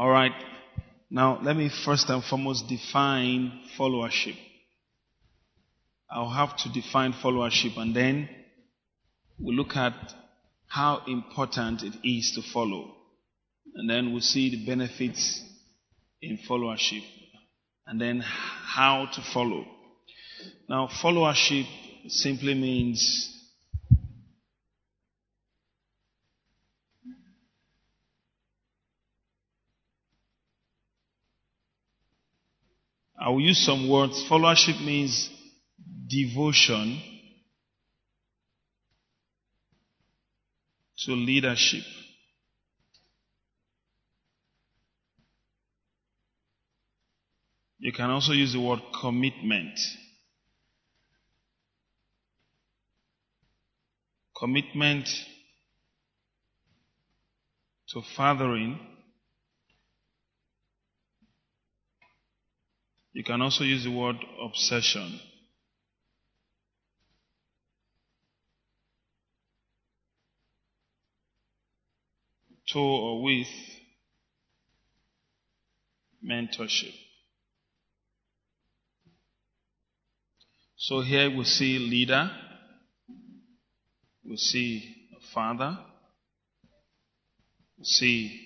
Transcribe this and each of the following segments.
All right. Now, let me first and foremost define followership. I'll have to define followership and then we'll look at how important it is to follow. And then we'll see the benefits in followership and then how to follow. Now, followership simply means I will use some words. Followership means devotion to leadership. You can also use the word commitment. Commitment to fathering. You can also use the word obsession. To or with mentorship. So here we see leader, we see a father, we see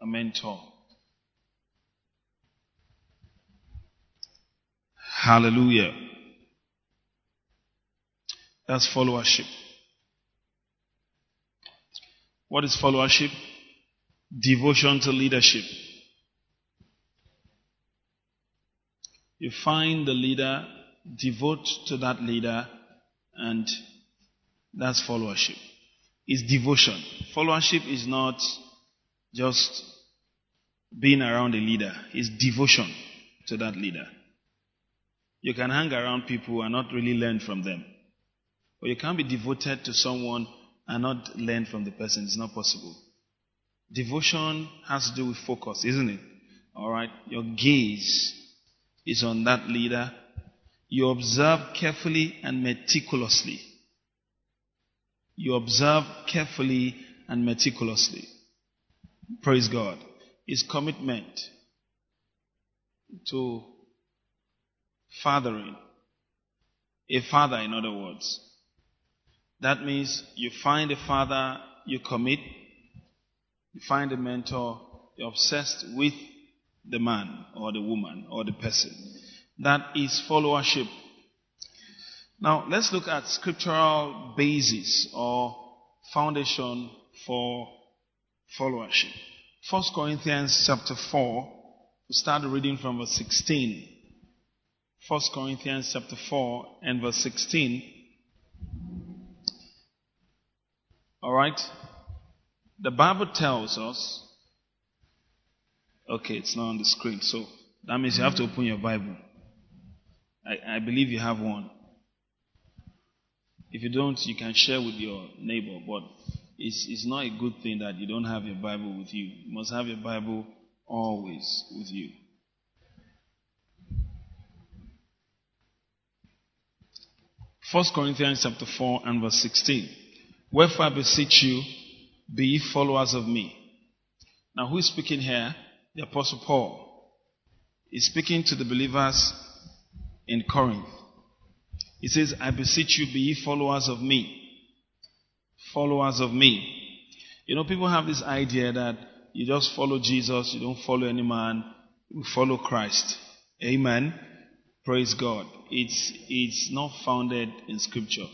a mentor. Hallelujah. That's followership. What is followership? Devotion to leadership. You find the leader, devote to that leader, and that's followership. It's devotion. Followership is not just being around a leader, it's devotion to that leader. You can hang around people and not really learn from them. Or you can't be devoted to someone and not learn from the person. It's not possible. Devotion has to do with focus, isn't it? Alright? Your gaze is on that leader. You observe carefully and meticulously. You observe carefully and meticulously. Praise God. It's commitment to fathering. A father, in other words. That means you find a father, you commit. You find a mentor, you're obsessed with the man or the woman or the person. That is followership. Now, let's look at scriptural basis or foundation for followership. 1 Corinthians chapter 4, we start reading from verse 16. 1 Corinthians chapter 4 and verse 16. Alright? The Bible tells us, okay, it's not on the screen, so that means you have to open your Bible. I, I believe you have one. If you don't, you can share with your neighbor, but it's, it's not a good thing that you don't have your Bible with you. You must have your Bible always with you. First Corinthians chapter 4 and verse 16. Wherefore I beseech you, be ye followers of me. Now who is speaking here? The apostle Paul. He's speaking to the believers in Corinth. He says, I beseech you, be ye followers of me. Followers of me. You know, people have this idea that you just follow Jesus, you don't follow any man, you follow Christ. Amen. Praise God. It's, it's not founded in scripture.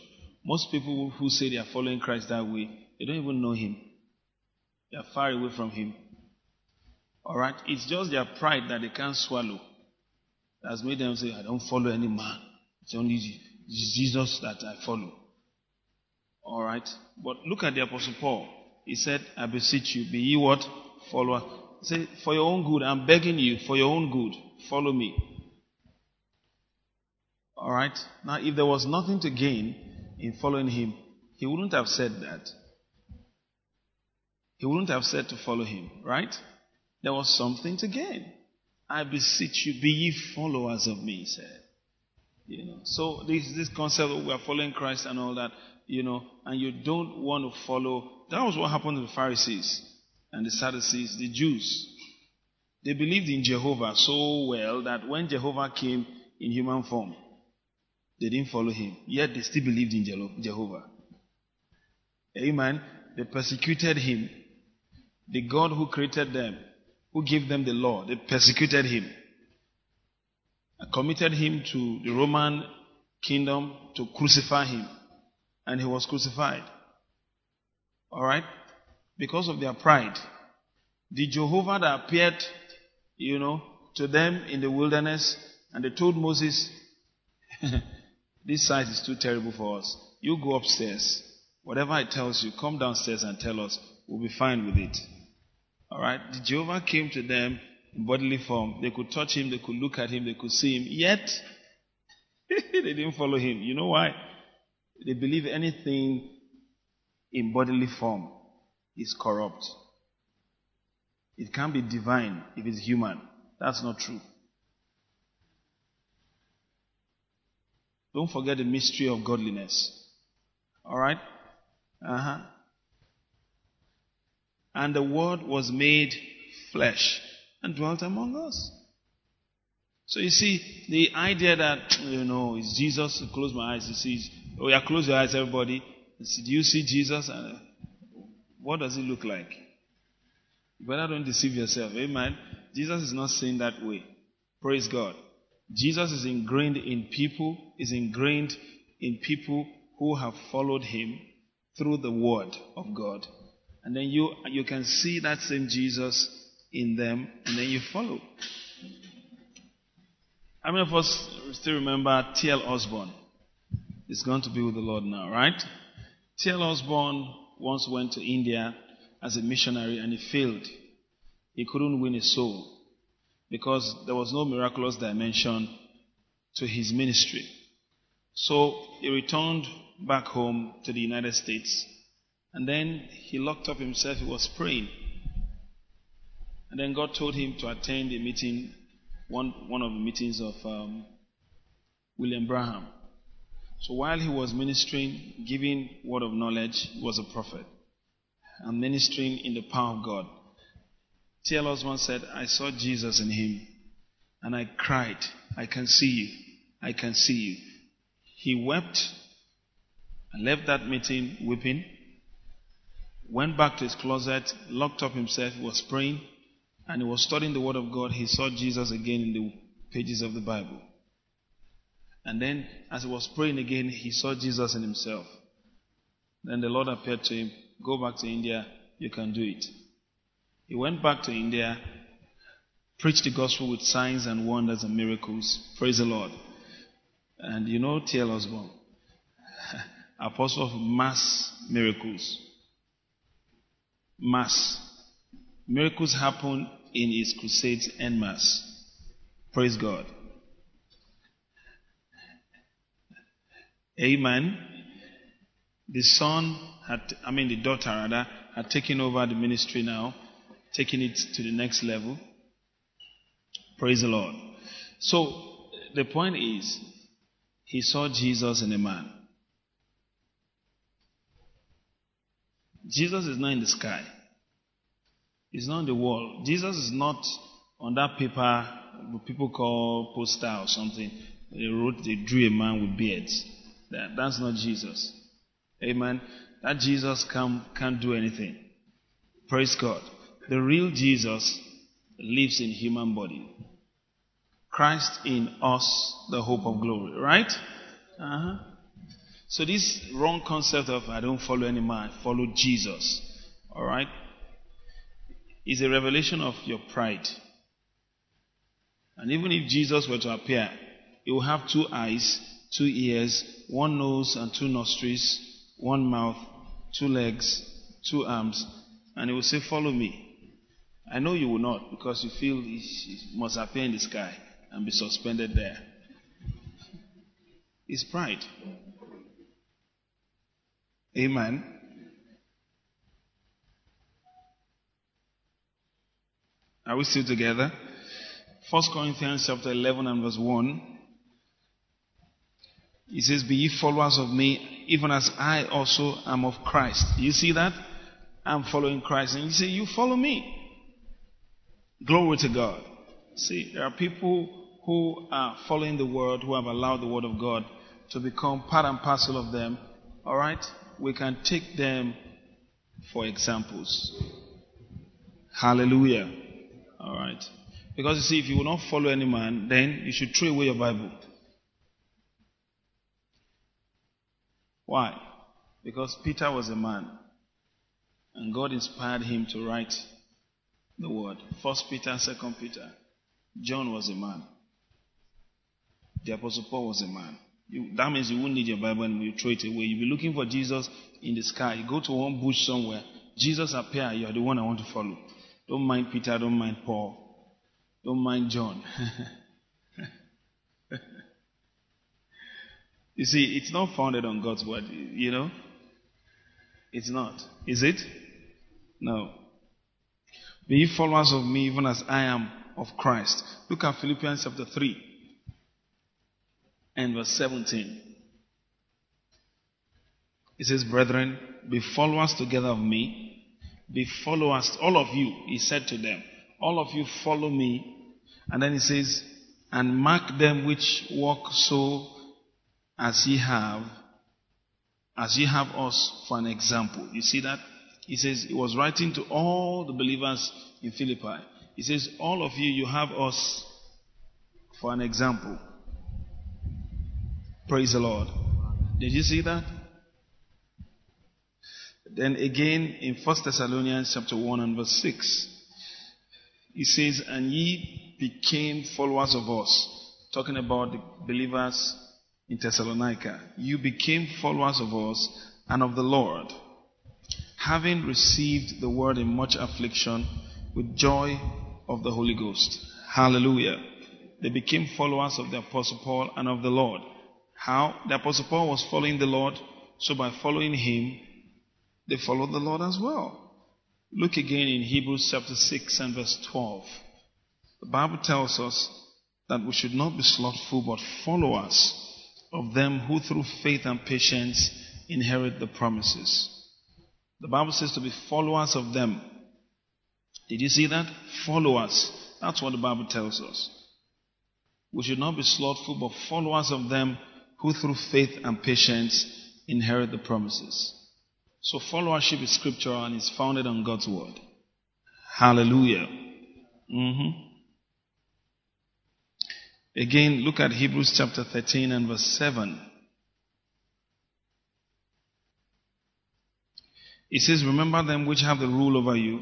Most people who say they are following Christ that way, they don't even know him. They are far away from him. Alright? It's just their pride that they can't swallow. That's made them say, I don't follow any man. It's only Jesus that I follow. Alright? But look at the Apostle Paul. He said, I beseech you, be ye what? Follower. Say, for your own good, I'm begging you, for your own good, follow me. Alright? Now, if there was nothing to gain in following him, he wouldn't have said that. He wouldn't have said to follow him, right? There was something to gain. I beseech you, be ye followers of me, he said. You know, so this this concept of we are following Christ and all that, you know, and you don't want to follow. That was what happened to the Pharisees. and the Sadducees, the Jews. They believed in Jehovah so well that when Jehovah came in human form, they didn't follow him. Yet they still believed in Jehovah. Amen. They persecuted him. The God who created them, who gave them the law, they persecuted him. And committed him to the Roman kingdom to crucify him. And he was crucified. Alright? Because of their pride. The Jehovah that appeared, you know, to them in the wilderness, and they told Moses, This sight is too terrible for us. You go upstairs. Whatever it tells you, come downstairs and tell us. We'll be fine with it. Alright? The Jehovah came to them in bodily form. They could touch him, they could look at him, they could see him. Yet, they didn't follow him. You know why? They believe anything in bodily form is corrupt. It can't be divine if it's human. That's not true. Don't forget the mystery of godliness. Alright? Uh huh. And the Word was made flesh and dwelt among us. So you see, the idea that, you know, is Jesus, close my eyes, you see, oh yeah, close your eyes, everybody. Do you see Jesus? And uh, what does he look like? You better don't deceive yourself. Amen. Jesus is not saying that way. Praise God. Jesus is ingrained in people, is ingrained in people who have followed him through the word of God. And then you, you can see that same Jesus in them, and then you follow. How many of us still remember T.L. Osborn? He's going to be with the Lord now, right? T.L. Osborn once went to India as a missionary and he failed. He couldn't win a soul because there was no miraculous dimension to his ministry. So he returned back home to the United States and then he locked up himself. He was praying. And then God told him to attend a meeting, one, one of the meetings of um, William Branham. So while he was ministering, giving word of knowledge, he was a prophet and ministering in the power of God. T.L. Osborn said, I saw Jesus in him and I cried, I can see you. I can see you. He wept and left that meeting weeping, went back to his closet, locked up himself, was praying, and he was studying the Word of God. He saw Jesus again in the pages of the Bible. And then, as he was praying again, he saw Jesus in himself. Then the Lord appeared to him, Go back to India, you can do it. He went back to India, preached the gospel with signs and wonders and miracles. Praise the Lord. And you know T.L. Osborn, apostle of mass miracles. Mass. Miracles happen in his crusades en masse. Praise God. Amen. The son had, I mean the daughter rather, had taken over the ministry now taking it to the next level. Praise the Lord. So, the point is, he saw Jesus in a man. Jesus is not in the sky. He's not in the wall. Jesus is not on that paper people call poster or something. They wrote, they drew a man with beards. That, that's not Jesus. Amen. That Jesus can, can't do anything. Praise God. The real Jesus lives in human body. Christ in us, the hope of glory. Right? Uh-huh. So this wrong concept of I don't follow any man, I follow Jesus. Alright? Is a revelation of your pride. And even if Jesus were to appear, he will have two eyes, two ears, one nose and two nostrils, one mouth, two legs, two arms, and he will say, Follow me. I know you will not because you feel it must appear in the sky and be suspended there. It's pride. Amen. Are we still together? 1 Corinthians chapter 11 and verse 1. He says, Be ye followers of me, even as I also am of Christ. You see that? I'm following Christ. And you say, You follow me. Glory to God. See, there are people who are following the word, who have allowed the word of God to become part and parcel of them. All right? We can take them for examples. Hallelujah. All right. Because you see, if you will not follow any man, then you should throw away your Bible. Why? Because Peter was a man. And God inspired him to write the word. First Peter, and Second Peter. John was a man. The Apostle Paul was a man. You, that means you won't need your Bible and you throw it away. You'll be looking for Jesus in the sky. You go to one bush somewhere. Jesus appear. You are the one I want to follow. Don't mind Peter. Don't mind Paul. Don't mind John. you see, it's not founded on God's word. You know, it's not. Is it? No. Be ye followers of me, even as I am of Christ. Look at Philippians chapter 3 and verse 17. It says, Brethren, be followers together of me. Be followers, all of you, he said to them, all of you follow me. And then he says, and mark them which walk so as ye have, as ye have us for an example. You see that? He says, he was writing to all the believers in Philippi. He says, all of you, you have us for an example. Praise the Lord. Did you see that? Then again in 1 Thessalonians chapter 1 and verse 6, he says, And ye became followers of us. Talking about the believers in Thessalonica. You became followers of us and of the Lord, having received the word in much affliction with joy of the Holy Ghost. Hallelujah. They became followers of the Apostle Paul and of the Lord. How? The Apostle Paul was following the Lord, so by following him, they followed the Lord as well. Look again in Hebrews chapter 6 and verse 12. The Bible tells us that we should not be slothful, but followers of them who through faith and patience inherit the promises. The Bible says to be followers of them. Did you see that? Followers. That's what the Bible tells us. We should not be slothful, but followers of them who through faith and patience inherit the promises. So followership is scriptural and is founded on God's word. Hallelujah. Mm-hmm. Again, look at Hebrews chapter 13 and verse 7. It says, Remember them which have the rule over you,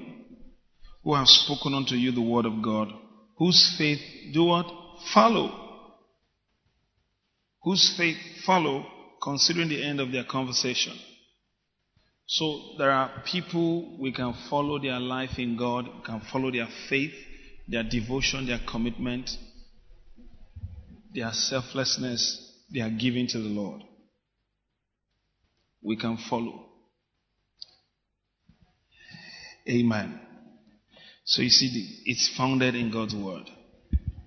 who have spoken unto you the word of God, whose faith do what? Follow whose faith follow considering the end of their conversation. So there are people we can follow their life in God, can follow their faith, their devotion, their commitment, their selflessness, their giving to the Lord. We can follow. Amen. So you see, it's founded in God's word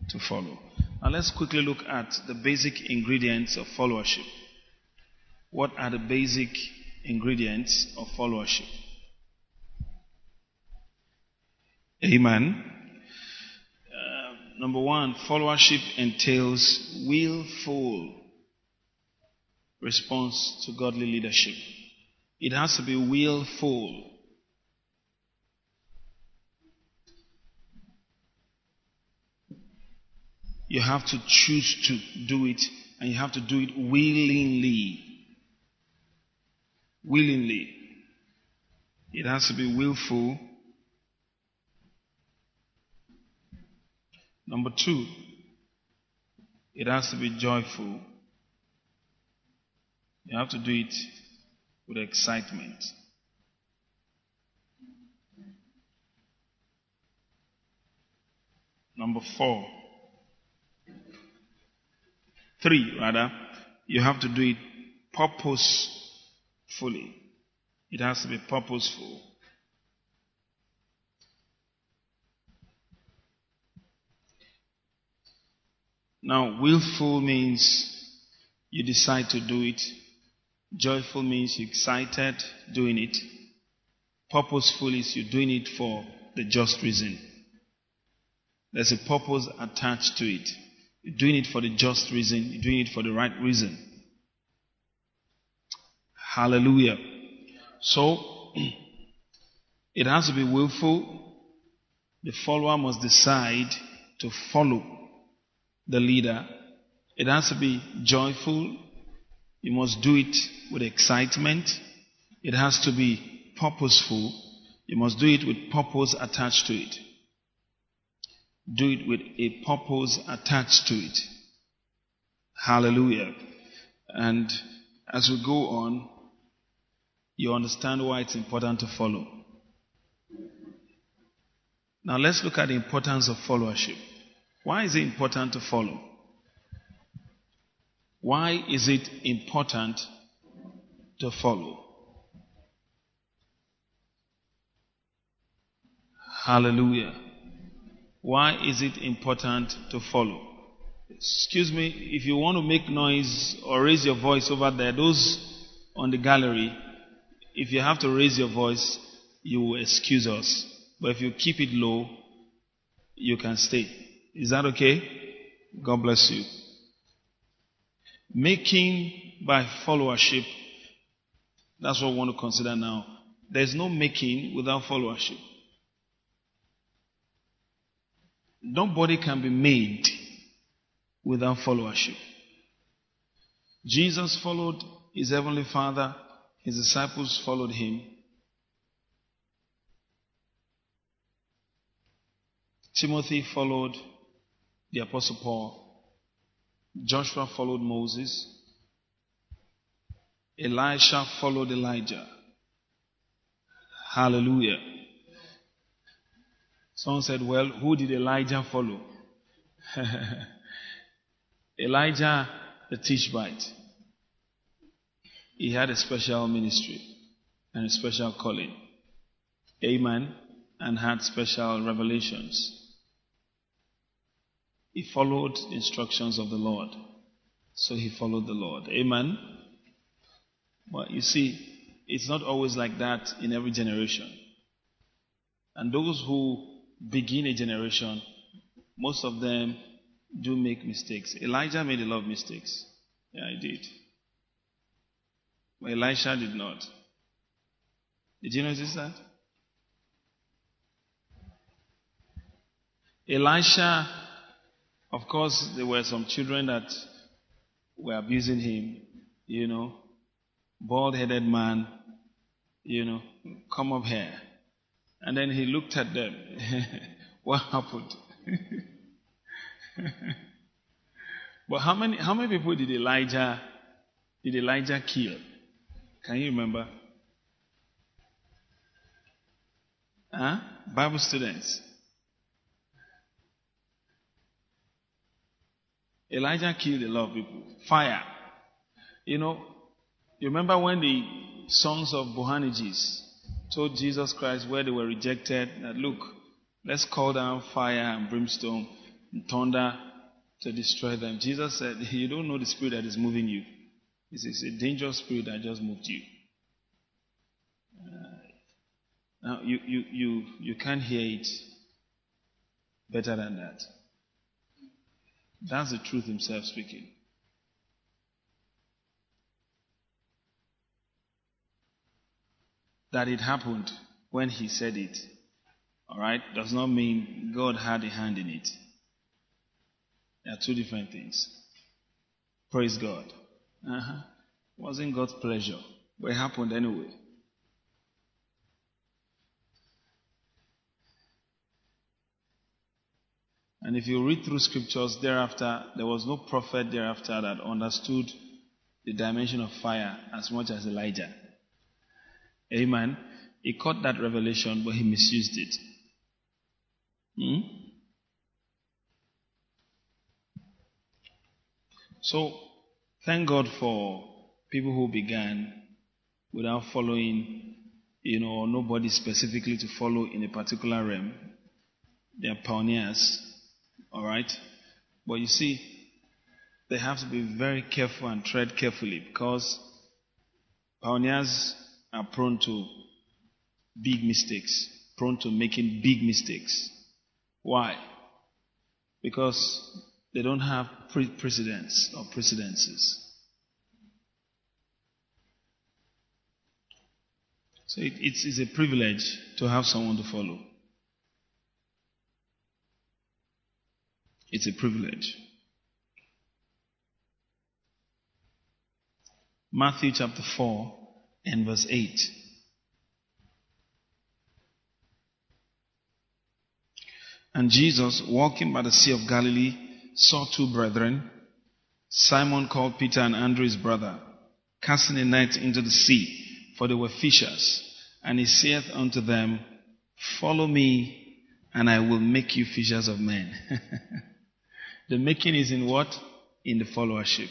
to follow. Now let's quickly look at the basic ingredients of followership. What are the basic ingredients of followership? Amen. Uh, number one, followership entails willful response to godly leadership. It has to be willful. You have to choose to do it and you have to do it willingly. Willingly. It has to be willful. Number two, it has to be joyful. You have to do it with excitement. Number four, Three, rather, you have to do it purposefully. It has to be purposeful. Now, willful means you decide to do it. Joyful means you're excited doing it. Purposeful is you're doing it for the just reason. There's a purpose attached to it. Doing it for the just reason. Doing it for the right reason. Hallelujah. So, it has to be willful. The follower must decide to follow the leader. It has to be joyful. You must do it with excitement. It has to be purposeful. You must do it with purpose attached to it. Do it with a purpose attached to it. Hallelujah. And as we go on, you understand why it's important to follow. Now let's look at the importance of followership. Why is it important to follow? Why is it important to follow? Hallelujah. Why is it important to follow? Excuse me, if you want to make noise or raise your voice over there, those on the gallery, if you have to raise your voice, you will excuse us. But if you keep it low, you can stay. Is that okay? God bless you. Making by followership, that's what we want to consider now. There's no making without followership. Nobody can be made without followership. Jesus followed his heavenly Father, his disciples followed him. Timothy followed the Apostle Paul. Joshua followed Moses. Elisha followed Elijah. Hallelujah. Someone said, Well, who did Elijah follow? Elijah, the Tishbite. He had a special ministry and a special calling. Amen. And had special revelations. He followed the instructions of the Lord. So he followed the Lord. Amen. But you see, it's not always like that in every generation. And those who begin a generation, most of them do make mistakes. Elijah made a lot of mistakes. Yeah, he did. But Elisha did not. Did you notice that? Elisha, of course, there were some children that were abusing him, you know, bald headed man, you know, come up here. And then he looked at them. what happened? but how many how many people did Elijah did Elijah kill? Can you remember? Huh? Bible students. Elijah killed a lot of people. Fire. You know, you remember when the sons of Boanerges told Jesus Christ where they were rejected that look, let's call down fire and brimstone and thunder to destroy them. Jesus said, You don't know the spirit that is moving you. It's a dangerous spirit that just moved you. Uh, now you, you, you, you can't hear it better than that. That's the truth himself speaking. That it happened when he said it, alright, does not mean God had a hand in it. They are two different things. Praise God. Uh-huh. Wasn't God's pleasure, but it happened anyway. And if you read through scriptures thereafter, there was no prophet thereafter that understood the dimension of fire as much as Elijah. Amen. He caught that revelation, but he misused it. Hmm? So, thank God for people who began without following, you know, nobody specifically to follow in a particular realm. They are pioneers. All right? But you see, they have to be very careful and tread carefully because pioneers are prone to big mistakes, prone to making big mistakes. Why? Because they don't have pre- precedents or precedences. So it, it's, it's a privilege to have someone to follow. It's a privilege. Matthew chapter 4 and verse 8. And Jesus, walking by the Sea of Galilee, saw two brethren, Simon called Peter and Andrew his brother, casting a net into the sea, for they were fishers. And he saith unto them, Follow me, and I will make you fishers of men. the making is in what? In the followership.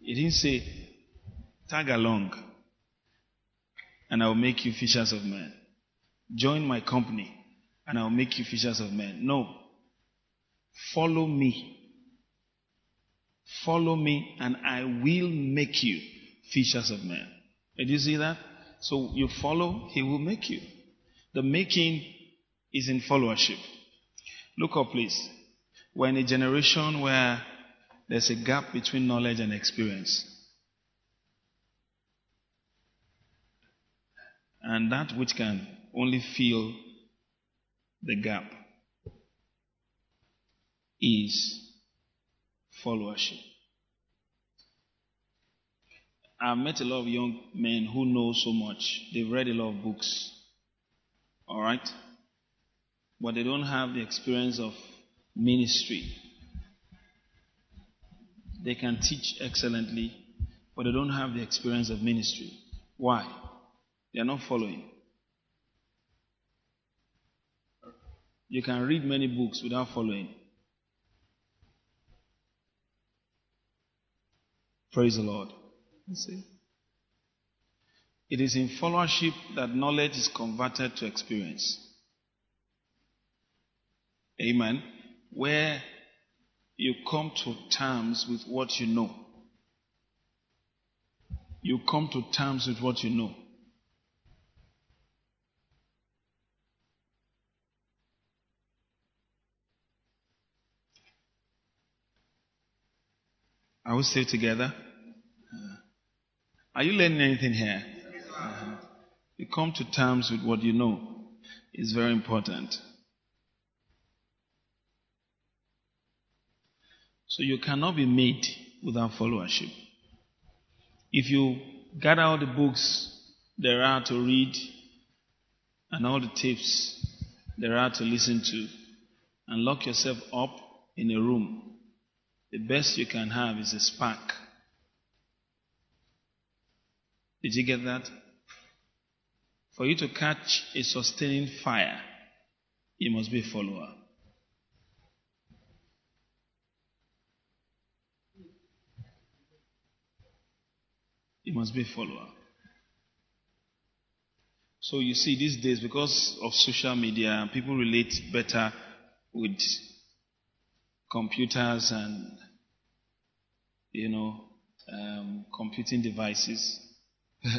He didn't say, Tag along, and I will make you fishers of men. Join my company, and I will make you fishers of men. No. Follow me. Follow me, and I will make you fishers of men. Did you see that? So you follow, he will make you. The making is in followership. Look up, please. We're in a generation where there's a gap between knowledge and experience. And that which can only fill the gap is followership. I've met a lot of young men who know so much. They've read a lot of books. All right? But they don't have the experience of ministry. They can teach excellently, but they don't have the experience of ministry. Why? They are not following. You can read many books without following. Praise the Lord. You see? It is in followership that knowledge is converted to experience. Amen. Where you come to terms with what you know. You come to terms with what you know. Are we still together? Are you learning anything here? Uh-huh. You come to terms with what you know. It's very important. So you cannot be made without followership. If you gather all the books there are to read and all the tapes there are to listen to and lock yourself up in a room, the best you can have is a spark did you get that? For you to catch a sustaining fire, you must be a follower. You must be a follower. So you see, these days, because of social media, people relate better with computers and, you know, um, computing devices.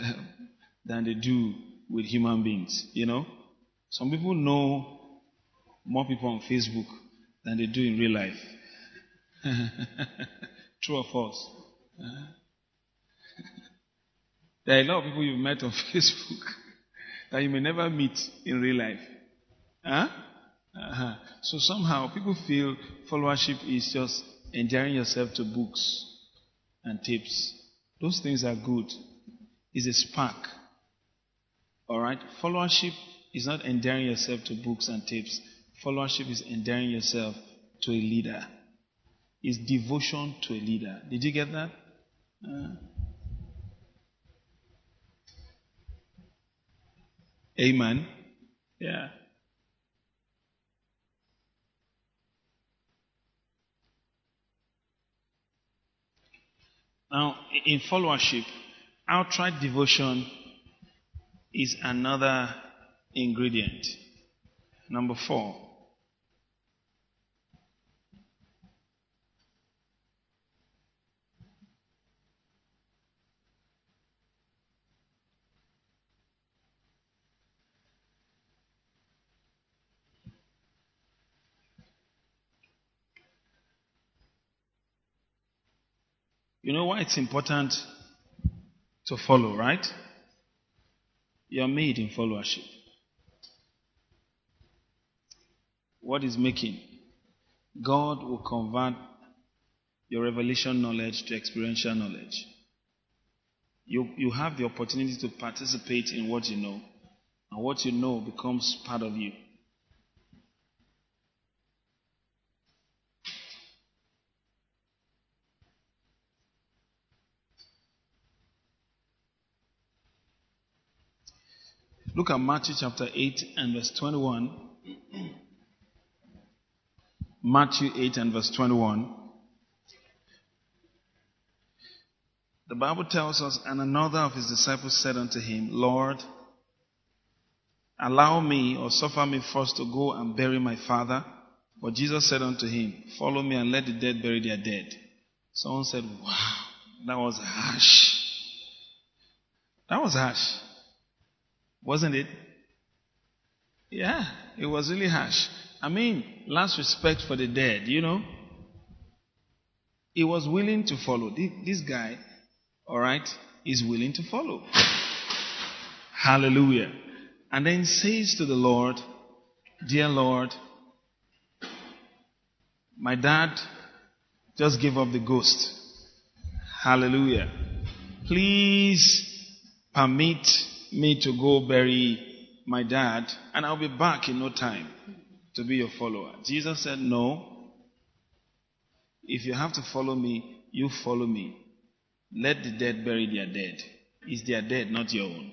than they do with human beings. You know, some people know more people on Facebook than they do in real life. True or false? there are a lot of people you've met on Facebook that you may never meet in real life. Huh? Uh-huh. So somehow people feel followership is just endearing yourself to books and tapes. Those things are good It's a spark. Alright? Followership is not endearing yourself to books and tapes. Followership is endearing yourself to a leader. It's devotion to a leader. Did you get that? Uh, amen. Yeah. Now, in followership, outright devotion is another ingredient. Number four. You know why it's important to follow, right? You're made in followership. What is making? God will convert your revelation knowledge to experiential knowledge. You, you have the opportunity to participate in what you know, and what you know becomes part of you. Look at Matthew chapter 8 and verse 21. Matthew 8 and verse 21. The Bible tells us, and another of his disciples said unto him, Lord, allow me or suffer me first to go and bury my father. But Jesus said unto him, Follow me and let the dead bury their dead. Someone said, Wow, that was harsh. That was harsh. Wasn't it? Yeah, it was really harsh. I mean, last respect for the dead, you know. He was willing to follow. This guy, all right, is willing to follow. Hallelujah. And then says to the Lord, Dear Lord, my dad just gave up the ghost. Hallelujah. Please permit me to go bury my dad, and I'll be back in no time to be your follower. Jesus said, No. If you have to follow me, you follow me. Let the dead bury their dead. It's their dead, not your own.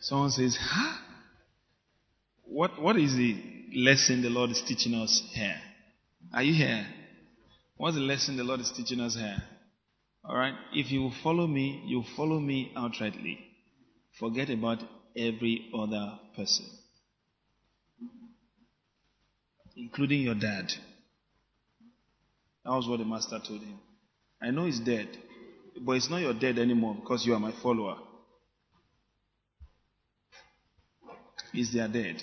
Someone says, Huh? What, what is the lesson the Lord is teaching us here? Are you here? What's the lesson the Lord is teaching us here? Alright? If you follow me, you follow me outrightly. Forget about every other person, including your dad. That was what the master told him. I know he's dead, but it's not your dead anymore because you are my follower. Is their dead.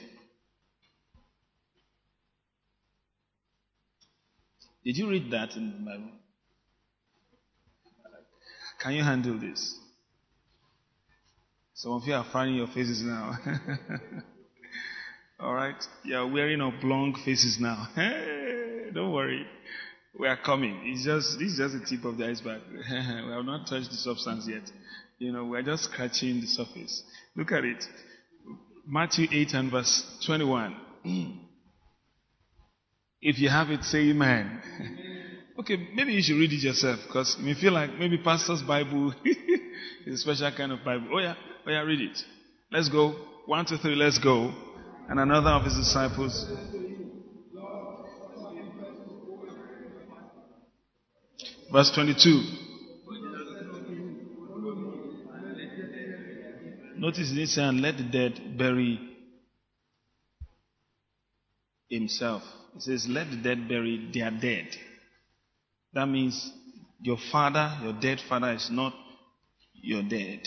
Did you read that in the Bible? Can you handle this? Some of you are frowning your faces now. All right? You are wearing oblong faces now. Don't worry. We are coming. It's just this is just the tip of the iceberg. we have not touched the substance yet. You know, we're just scratching the surface. Look at it. Matthew 8 and verse 21. If you have it, say amen. okay, maybe you should read it yourself because you feel like maybe pastor's Bible is a special kind of Bible. Oh yeah, oh yeah, read it. Let's go. One, two, three, let's go. And another of his disciples. Verse 22. Notice this and let the dead bury himself. He says, let the dead bury their dead. That means your father, your dead father, is not your dead.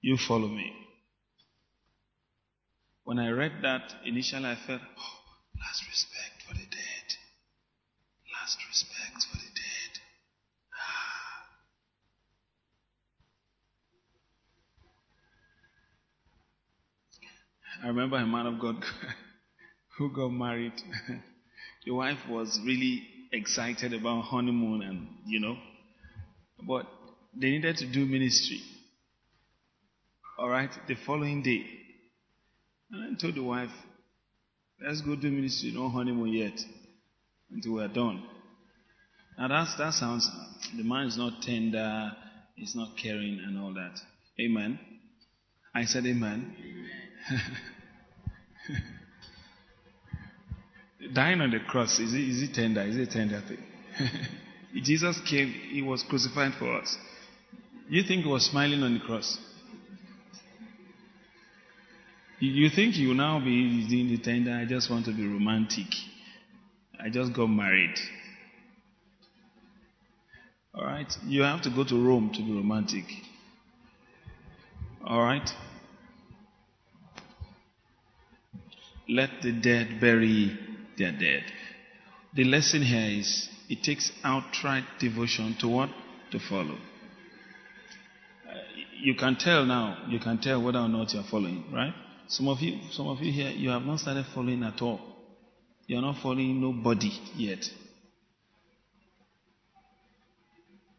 You follow me. When I read that, initially I felt, oh, last respect for the dead. Last respect for the dead. Ah. I remember a man of God who got married. the wife was really excited about honeymoon and, you know, but they needed to do ministry. All right, the following day. And I told the wife, let's go do ministry, no honeymoon yet, until we're done. Now that's, that sounds, the man is not tender, he's not caring and all that. Amen. I said amen. Dying on the cross, is it, is it tender? Is it tender thing? Jesus came, he was crucified for us. You think he was smiling on the cross? You think you now be doing the tender? I just want to be romantic. I just got married. All right? You have to go to Rome to be romantic. All right? Let the dead bury their dead. The lesson here is it takes outright devotion to what? To follow. Uh, you can tell now, you can tell whether or not you are following, right? Some of you, some of you here, you have not started following at all. You are not following nobody yet.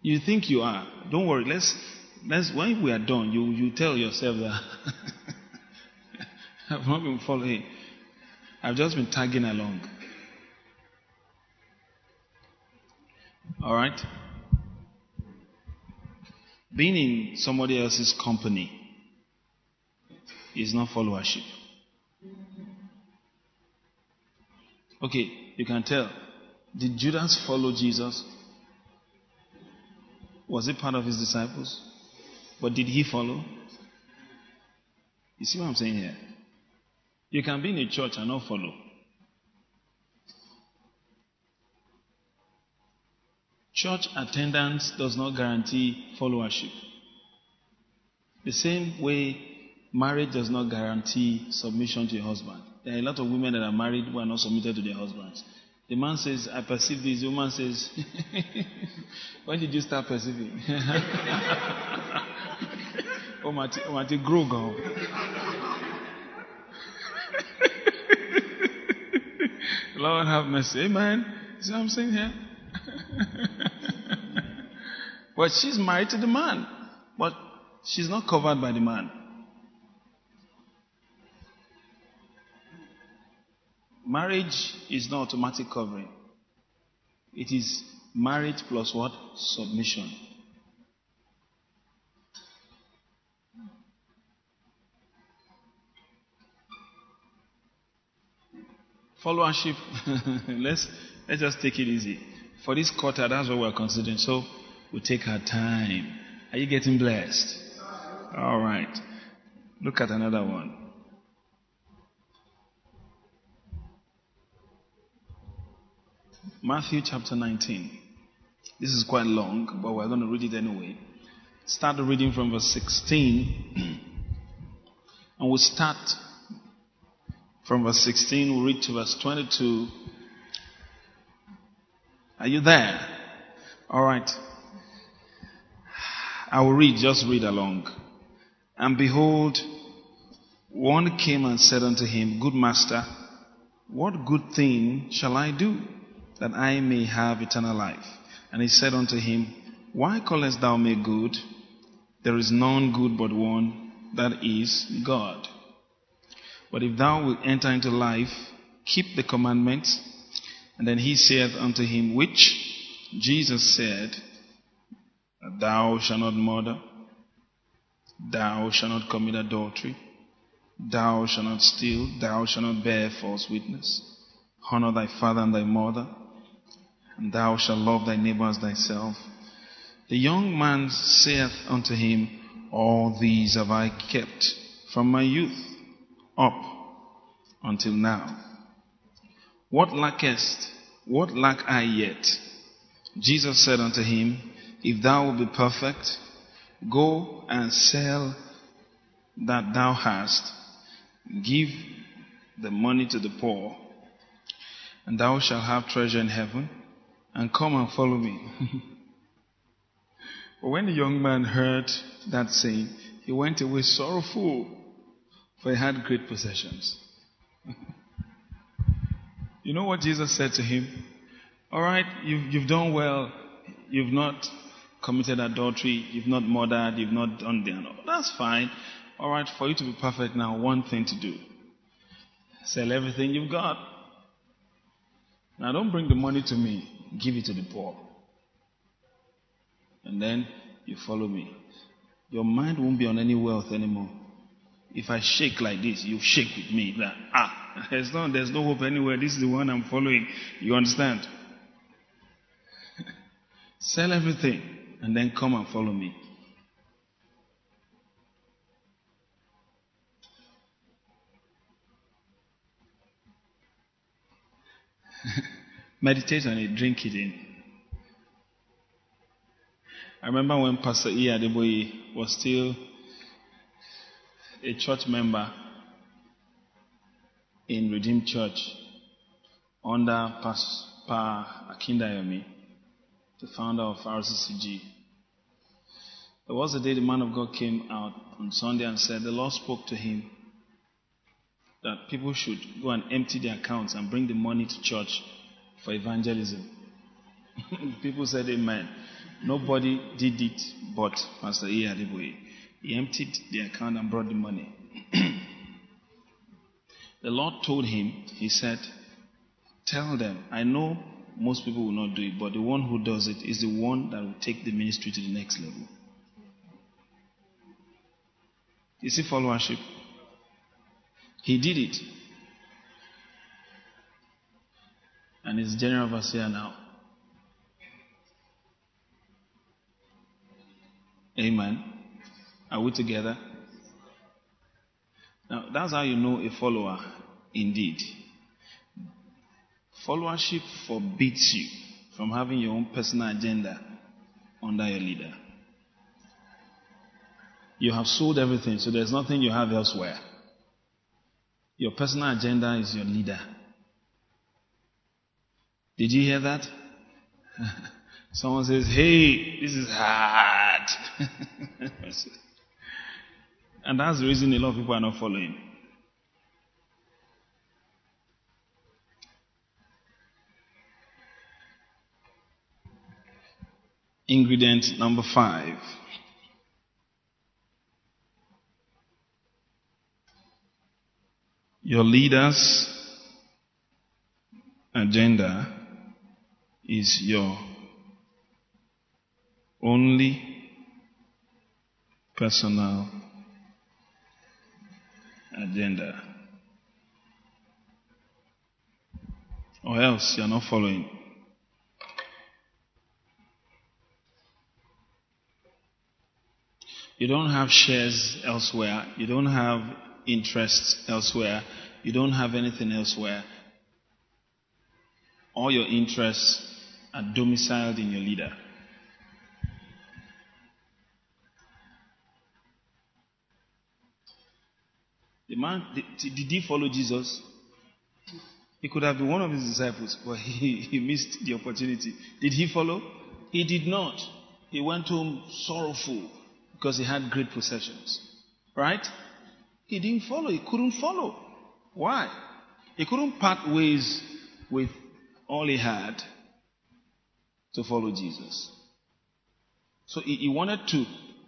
You think you are. Don't worry. Let's let's when we are done, you you tell yourself that I've not been following. I've just been tagging along. All right? Being in somebody else's company is not followership. Okay, you can tell. Did Judas follow Jesus? Was he part of his disciples? But did he follow? You see what I'm saying here? You can be in a church and not follow. Church attendance does not guarantee followership. The same way marriage does not guarantee submission to your husband. There are a lot of women that are married who are not submitted to their husbands. The man says, I perceive this. The woman says, When did you start perceiving? oh, my, oh, my, grow. Lord have mercy. Amen. See what I'm saying here? but she's married to the man. But she's not covered by the man. Marriage is not automatic covering. It is marriage plus what? Submission. Followership, let's, let's just take it easy. For this quarter, that's what we're considering. So we take our time. Are you getting blessed? All right. Look at another one. Matthew chapter 19. This is quite long, but we're going to read it anyway. Start reading from verse 16. and we'll start from verse 16. We'll read to verse 22. Are you there? All right. I will read, just read along. And behold, one came and said unto him, Good master, what good thing shall I do? that I may have eternal life. And he said unto him, Why callest thou me good? There is none good but one, that is God. But if thou wilt enter into life, keep the commandments. And then he saith unto him, Which Jesus said, Thou shalt not murder, thou shalt not commit adultery, thou shalt not steal, thou shalt not bear false witness, honor thy father and thy mother and thou shalt love thy neighbor as thyself. The young man saith unto him, All these have I kept from my youth up until now. What lackest? What lack I yet? Jesus said unto him, If thou wilt be perfect, go and sell that thou hast, give the money to the poor, and thou shalt have treasure in heaven and come and follow me. but when the young man heard that saying, he went away sorrowful, for he had great possessions. you know what Jesus said to him? All right, you've, you've done well. You've not committed adultery. You've not murdered. You've not done the. other. That's fine. All right, for you to be perfect now, one thing to do sell everything you've got. Now, don't bring the money to me give it to the poor. And then you follow me. Your mind won't be on any wealth anymore. If I shake like this, you shake with me. Ah, there's no, there's no hope anywhere. This is the one I'm following. You understand? Sell everything and then come and follow me. Meditate on it, drink it in. I remember when Pastor E. Adeboye was still a church member. in Redeemed Church under Pastor Akindayomi, the founder of RCCG. There was a day the man of God came out on Sunday and said the Lord spoke to him that people should go and empty their accounts and bring the money to church for evangelism. people said amen. Nobody did it but Pastor E. Adeboye. He emptied the account and brought the money. the Lord told him, He said, Tell them, I know most people will not do it, but the one who does it is the one that will take the ministry to the next level. You see followership? He did it. And he's general overseer now. Amen. Are we together? Now, that's how you know a follower indeed. Followership forbids you from having your own personal agenda under your leader. You have sold everything, so there's nothing you have elsewhere. Your personal agenda is your leader. Did you hear that? Someone says, Hey, this is hard. and that's the reason a lot of people are not following. Ingredient number five. Your leader's agenda is your only personal agenda. Or else you're not following. You don't have shares elsewhere. You don't have interests elsewhere. You don't have anything elsewhere. All your interests are domiciled in your leader. The man, did, he follow Jesus? He could have been one of his disciples, but he, he missed the opportunity. Did he follow? He did not. He went home sorrowful because he had great possessions. Right? He didn't follow. He couldn't follow. Why? He couldn't part ways with all he had to follow Jesus. So he, he wanted to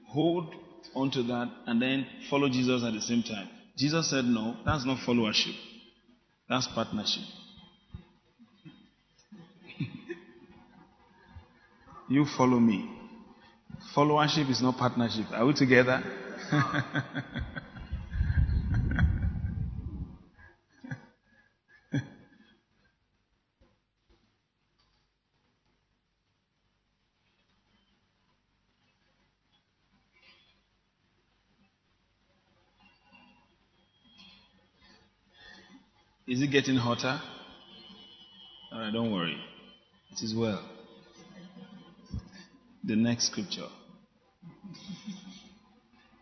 hold onto that and then follow Jesus at the same time. Jesus said, No, that's not followership. That's partnership. you follow me. Followership is not partnership. Are we together? Is it getting hotter? All right, don't worry. It is well. The next scripture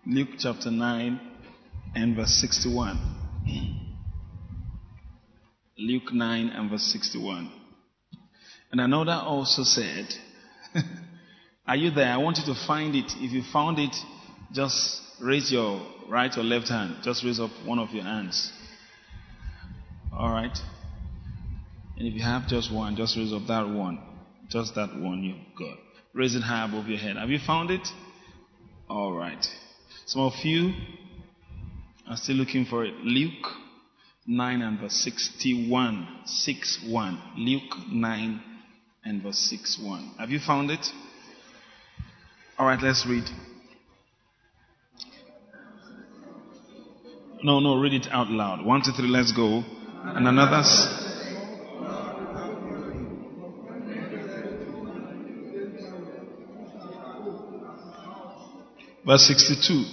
Luke chapter 9 and verse 61. Luke 9 and verse 61. And another also said, Are you there? I want you to find it. If you found it, just raise your right or left hand. Just raise up one of your hands. All right? And if you have just one, just raise up that one. Just that one you've got. Raise it high above your head. Have you found it? All right. Some of you are still looking for it. Luke 9 and verse 61. 6 1. Luke 9 and verse 6 1. Have you found it? All right, let's read. No, no, read it out loud. One, two, three, let's go and another. Verse 62.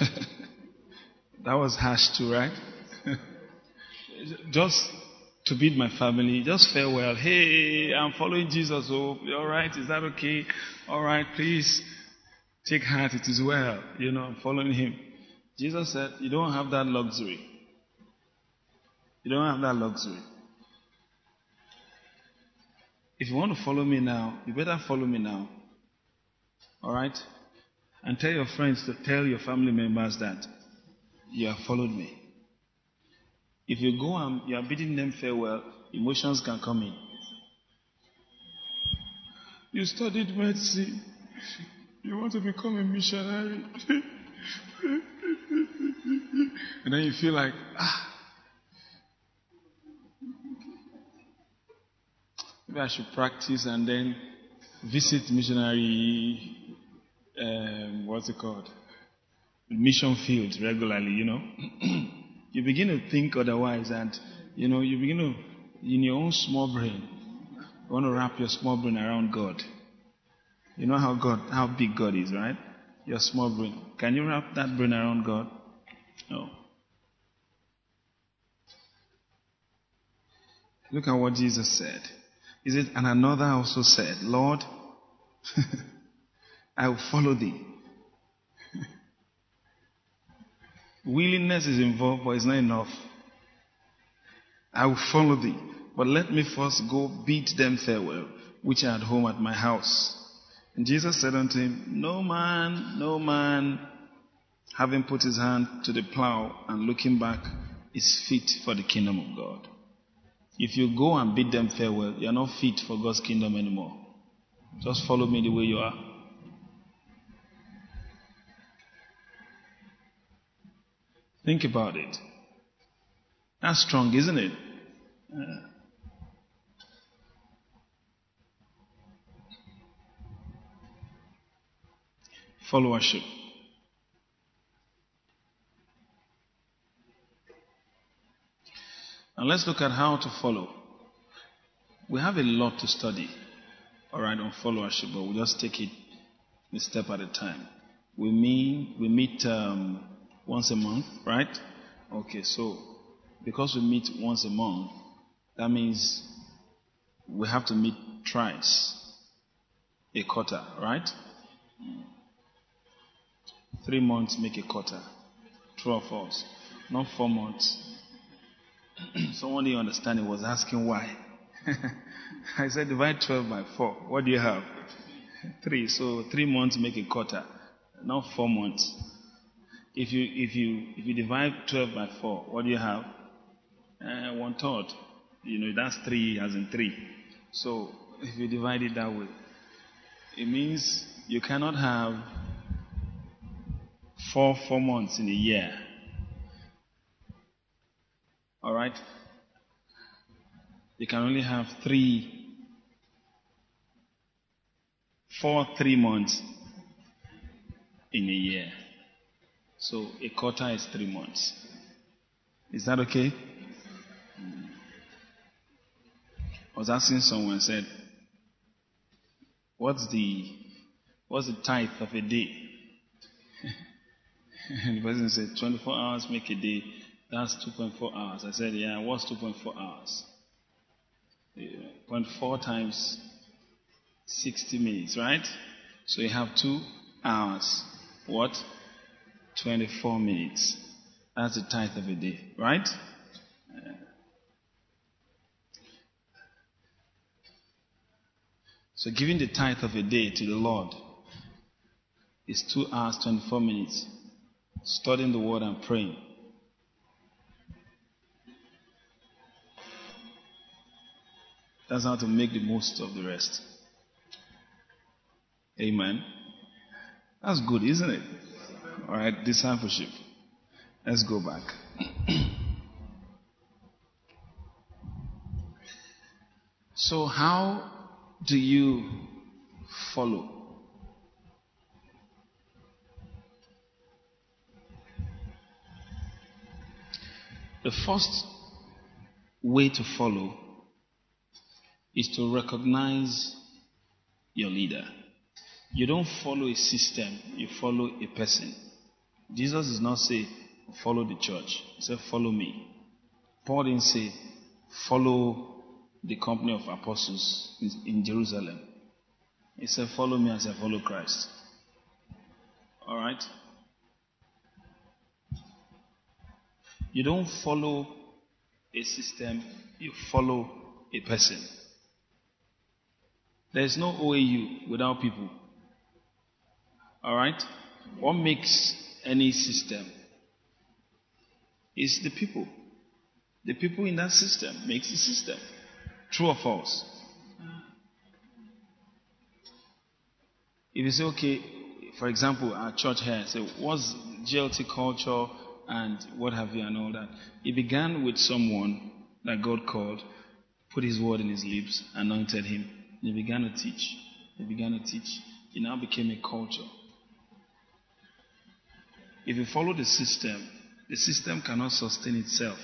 that was harsh too, right? Just to bid my family, just farewell. Hey, I'm following Jesus. Oh, all right, is that okay? All right, please take heart. It is well. You know, I'm following him. Jesus said, You don't have that luxury. You don't have that luxury. If you want to follow me now, you better follow me now. All right? And tell your friends to tell your family members that you have followed me. If you go and you are bidding them farewell, emotions can come in. You studied medicine. You want to become a missionary. and then you feel like, ah, maybe I should practice and then visit missionary, um, what's it called? Mission fields regularly, you know. you begin to think otherwise, and you know, you begin to, in your own small brain, you want to wrap your small brain around God. You know how God, how big God is, right? Your small brain. Can you wrap that brain around God? No. Look at what Jesus said. Is it? And another also said, Lord, I will follow thee. Willingness is involved, but it's not enough. I will follow thee. But let me first go bid them farewell, which are at home at my house. And Jesus said unto him, No man, no man, having put his hand to the plow and looking back, is fit for the kingdom of God. If you go and bid them farewell, you are not fit for God's kingdom anymore. Just follow me the way you are. Think about it. That's strong, isn't it? Yeah. Followership. And let's look at how to follow. We have a lot to study, all right, on followership, but we'll just take it a step at a time. We meet, we meet um, once a month, right? Okay, so because we meet once a month, that means we have to meet thrice a quarter, right? Three months make a quarter. True or false? Not four months. Someone didn't understand it was asking why. I said divide 12 by 4. What do you have? Three. So three months make a quarter, not four months. If you if you if you divide 12 by 4, what do you have? Uh, one third. You know that's three as in three. So if you divide it that way, it means you cannot have four four months in a year. All right? You can only have three, four, three months in a year. So a quarter is three months. Is that okay? I was asking someone, said, What's the what's the tithe of a day? and the person said, 24 hours make a day. That's 2.4 hours. I said, Yeah, what's 2.4 hours? 0.4 times 60 minutes, right? So you have two hours. What? 24 minutes. That's the tithe of a day, right? So giving the tithe of a day to the Lord is 2 hours 24 minutes. Studying the word and praying. That's how to make the most of the rest. Amen. That's good, isn't it? All right, discipleship. Let's go back. so, how do you follow? The first way to follow is to recognize your leader. You don't follow a system, you follow a person. Jesus does not say, follow the church. He said, follow me. Paul didn't say, follow the company of apostles in Jerusalem. He said, Follow me as I follow Christ. All right? You don't follow a system, you follow a person. There is no OAU without people. All right? What makes any system is the people. The people in that system makes the system. True or false? If you say, okay, for example, our church here, say, what's GLT culture and what have you and all that? It began with someone that God called, put his word in his lips, anointed him. He began to teach. He began to teach. It now became a culture. If you follow the system, the system cannot sustain itself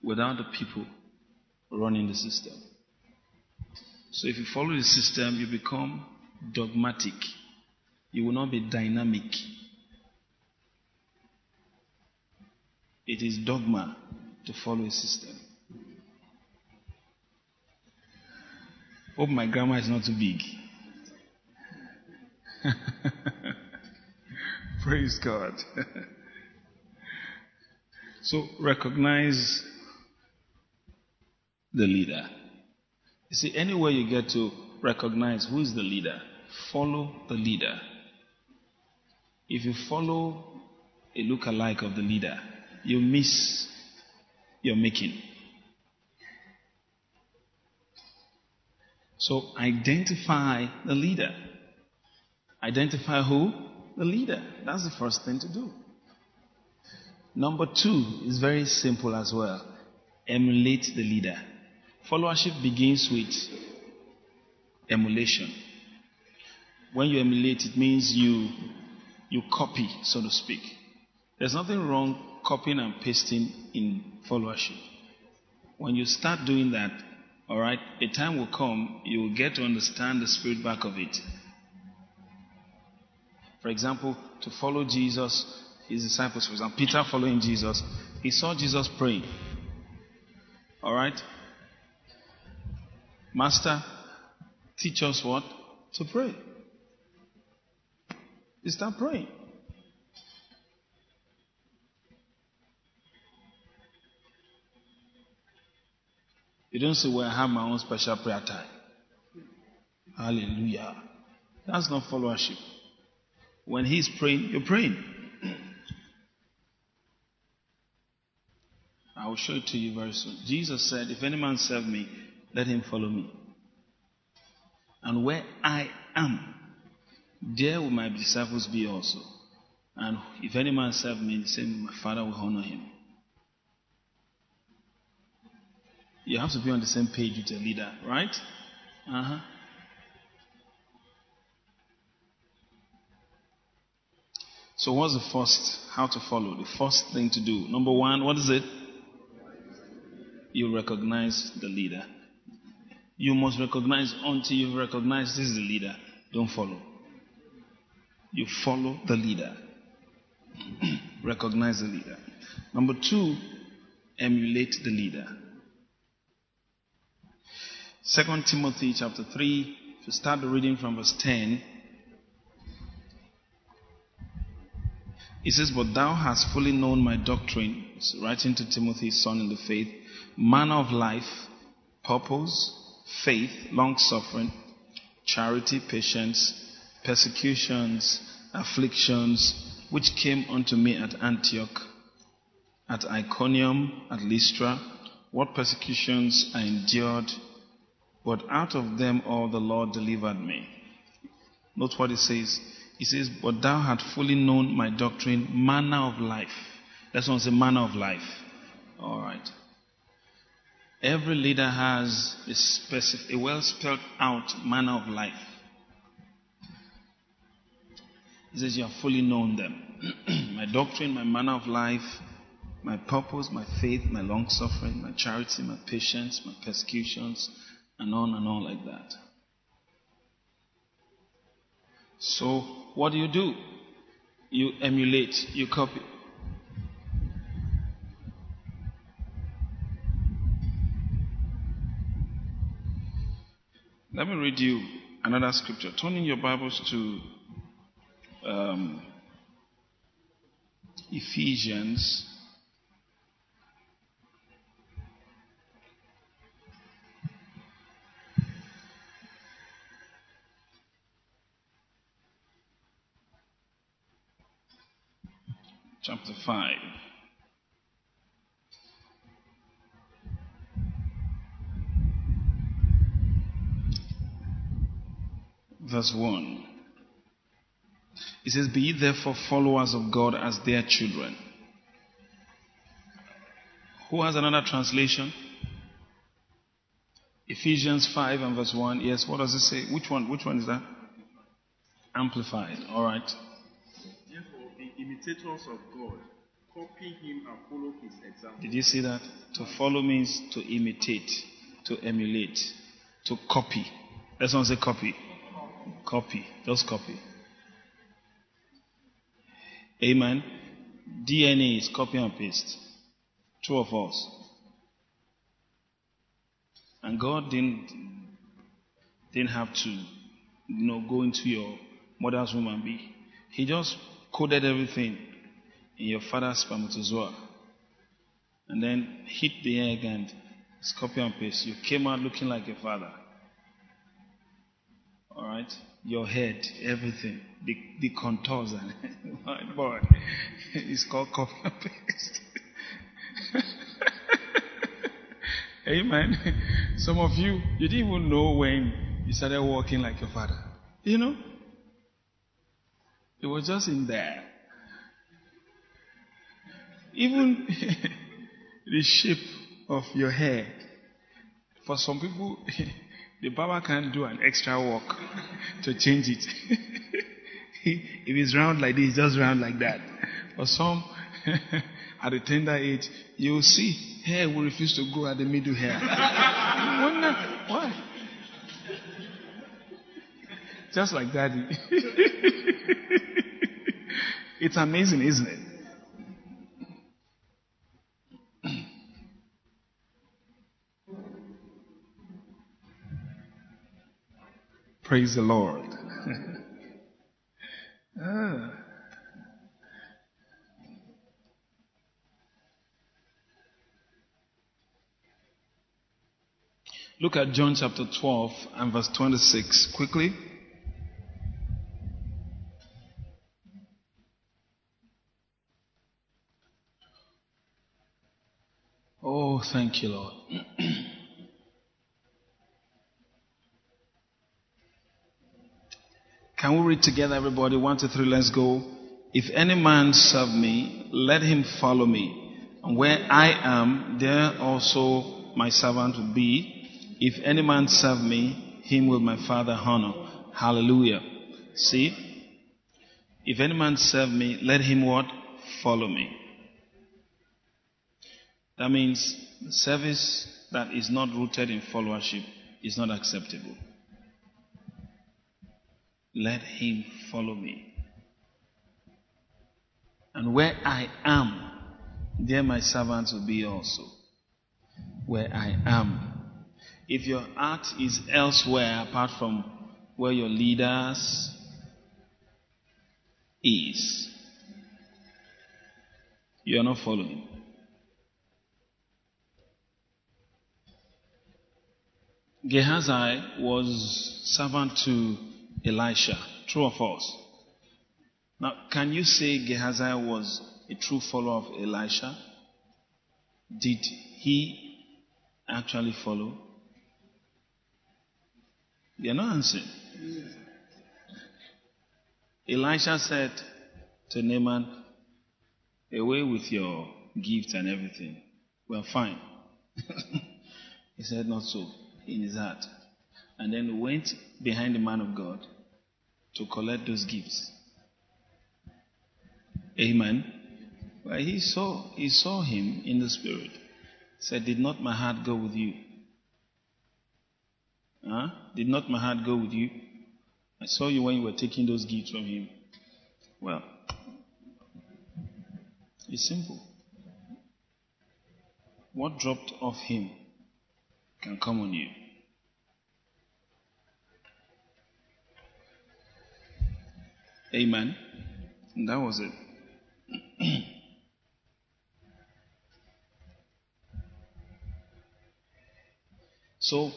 without the people running the system. So if you follow the system, you become dogmatic. You will not be dynamic. It is dogma to follow a system. Hope my grammar is not too big. Praise God. so recognize the leader. You see, anywhere you get to recognize who is the leader, follow the leader. If you follow a look-alike of the leader, you miss your making. So identify the leader. Identify who? The leader. That's the first thing to do. Number two is very simple as well. Emulate the leader. Followership begins with emulation. When you emulate, it means you you copy, so to speak. There's nothing wrong copying and pasting in followership. When you start doing that, all right, a time will come you will get to understand the spirit back of it. For example, to follow Jesus, his disciples, for example, Peter following Jesus, he saw Jesus praying. All right? Master, teach us what? To pray. You start praying. You don't say, Well, I have my own special prayer time. Hallelujah. That's not followership. When he's praying, you're praying. I will show it to you very soon. Jesus said, If any man serve me, let him follow me. And where I am, there will my disciples be also. And if any man serve me, the same my Father will honor him. You have to be on the same page with your leader, right? Uh huh. So, what's the first? How to follow? The first thing to do. Number one, what is it? You recognize the leader. You must recognize until you recognize this is the leader. Don't follow. You follow the leader. recognize the leader. Number two, emulate the leader. Second Timothy chapter 3, if you start the reading from verse 10, it says, But thou hast fully known my doctrine, writing to Timothy, son in the faith, manner of life, purpose, faith, long suffering, charity, patience, persecutions, afflictions, which came unto me at Antioch, at Iconium, at Lystra, what persecutions I endured, but out of them all the Lord delivered me. Note what it says. It says, But thou had fully known my doctrine, manner of life. That's one say manner of life. All right. Every leader has a, specific, a well spelled out manner of life. He says, You have fully known them. my doctrine, my manner of life, my purpose, my faith, my long suffering, my charity, my patience, my persecutions, and on and on like that. So, what do you do? You emulate, you copy. Let me read you another scripture. Turn in your Bibles to um, Ephesians Chapter 5. Verse 1. It says, Be ye therefore followers of God as their children. Who has another translation? Ephesians 5 and verse 1. Yes, what does it say? Which one? Which one is that? Amplified. All right. Imitators of God, copy him and follow his example. Did you see that? To follow means to imitate, to emulate, to copy. Let's not say copy. Copy. Just copy. Amen. DNA is copy and paste. True of us. And God didn't didn't have to you know go into your mother's womb and be. He just coded everything in your father's spermatozoa. And then hit the egg and it's copy and paste. You came out looking like your father. Alright? Your head, everything. The, the contours and my boy. It's called copy and paste. Amen. Some of you, you didn't even know when you started walking like your father. You know? It was just in there. Even the shape of your hair. For some people, the barber can't do an extra work to change it. if it's round like this, just round like that. For some, at a tender age, you will see hair will refuse to grow at the middle hair. You wonder why? Just like daddy. it's amazing, isn't it? Praise the Lord. ah. Look at John chapter 12 and verse 26 quickly. Oh, thank you, Lord. Can we read together, everybody? One, two, three, let's go. If any man serve me, let him follow me. And where I am, there also my servant will be. If any man serve me, him will my Father honor. Hallelujah. See? If any man serve me, let him what? Follow me. That means service that is not rooted in followership is not acceptable. Let him follow me. And where I am, there my servants will be also. Where I am. If your heart is elsewhere apart from where your leaders is, you are not following. Gehazi was servant to Elisha. True or false? Now, can you say Gehazi was a true follower of Elisha? Did he actually follow? You're not answering. Elisha said to Naaman, Away with your gifts and everything. We're fine. he said, Not so, in his heart. And then went behind the man of God to collect those gifts. Amen. But he saw he saw him in the spirit. Said, Did not my heart go with you? Huh? Did not my heart go with you? I saw you when you were taking those gifts from him. Well, it's simple. What dropped off him can come on you. Amen. And that was it. so,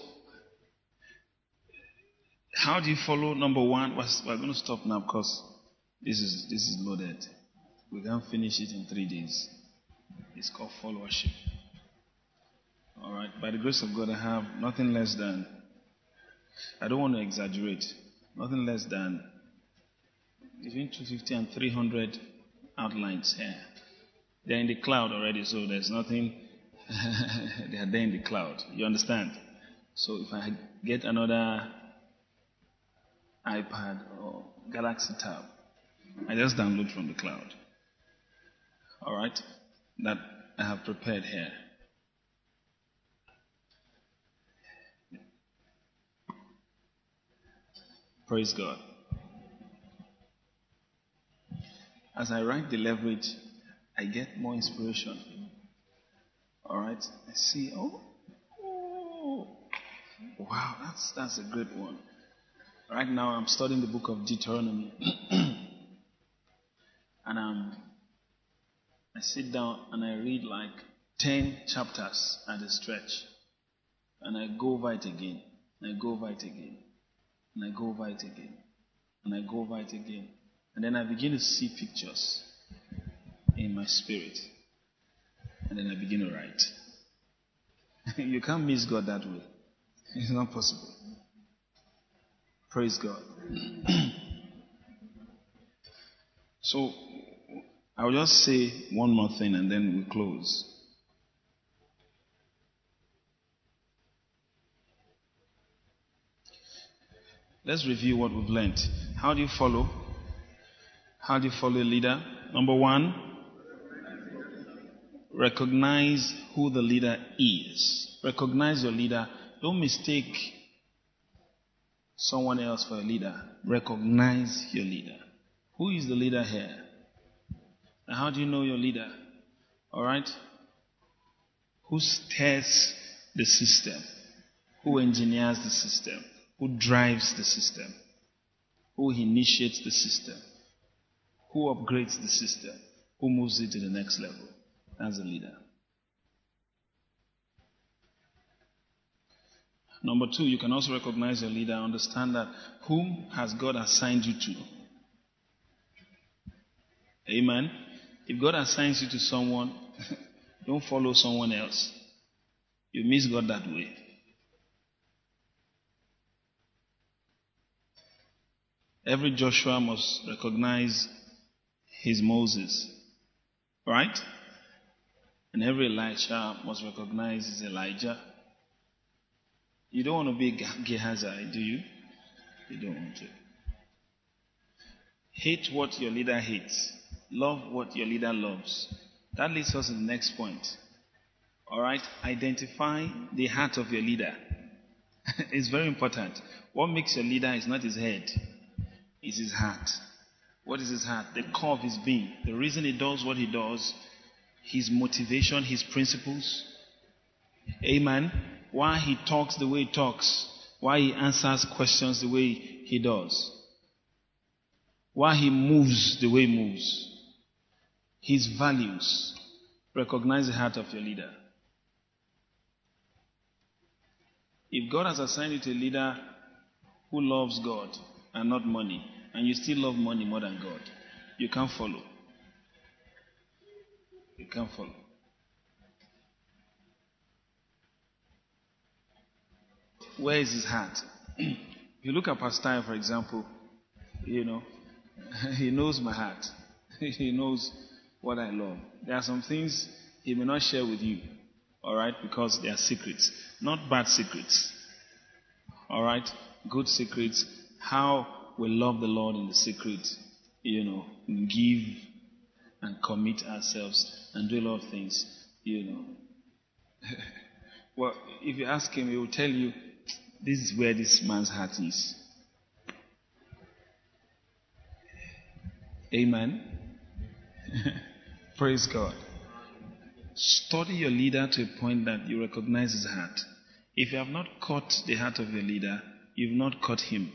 how do you follow number one? We're going to stop now because this is this is loaded. We can't finish it in three days. It's called followership. All right. By the grace of God, I have nothing less than. I don't want to exaggerate. Nothing less than between 250 and 300 outlines here. They're in the cloud already, so there's nothing. they are there in the cloud. You understand? So if I get another iPad or Galaxy Tab, I just download from the cloud. All right? That I have prepared here. Praise God. As I write the leverage, I get more inspiration. All right? I see, oh, oh, wow, that's, that's a great one. Right now, I'm studying the book of Deuteronomy. and I'm, I sit down and I read like 10 chapters at a stretch. And I go over it again. And I go over it again. And I go over it again. And I go over it again. And then I begin to see pictures in my spirit. And then I begin to write. you can't miss God that way. It's not possible. Praise God. so, I'll just say one more thing and then we close. Let's review what we've learned. How do you follow? How do you follow a leader? Number one, recognize who the leader is. Recognize your leader. Don't mistake someone else for a leader. Recognize your leader. Who is the leader here? And how do you know your leader? All right? Who steers the system? Who engineers the system? Who drives the system? Who initiates the system? Who upgrades the system? Who moves it to the next level? as a leader. Number two, you can also recognize your leader, understand that whom has God assigned you to? Amen. If God assigns you to someone, don't follow someone else. You miss God that way. Every Joshua must recognize his Moses. Right? And every Elisha must recognize his Elijah. You don't want to be Gehazi, do you? You don't want to. Hate what your leader hates. Love what your leader loves. That leads us to the next point. Alright? Identify the heart of your leader. it's very important. What makes your leader is not his head, it's his heart. What is his heart? The core of his being. The reason he does what he does, his motivation, his principles. Amen. Why he talks the way he talks. Why he answers questions the way he does. Why he moves the way he moves. His values. Recognize the heart of your leader. If God has assigned you to a leader who loves God and not money, and you still love money more than God, you can't follow. You can't follow. Where is his heart? if you look at Pastor, for example, you know, he knows my heart. he knows what I love. There are some things he may not share with you, all right, because they are secrets, not bad secrets, all right, good secrets. How we love the Lord in the secret, you know, give and commit ourselves and do a lot of things, you know. well, if you ask him, he will tell you this is where this man's heart is. Amen. Praise God. Study your leader to a point that you recognize his heart. If you have not caught the heart of your leader, you've not caught him.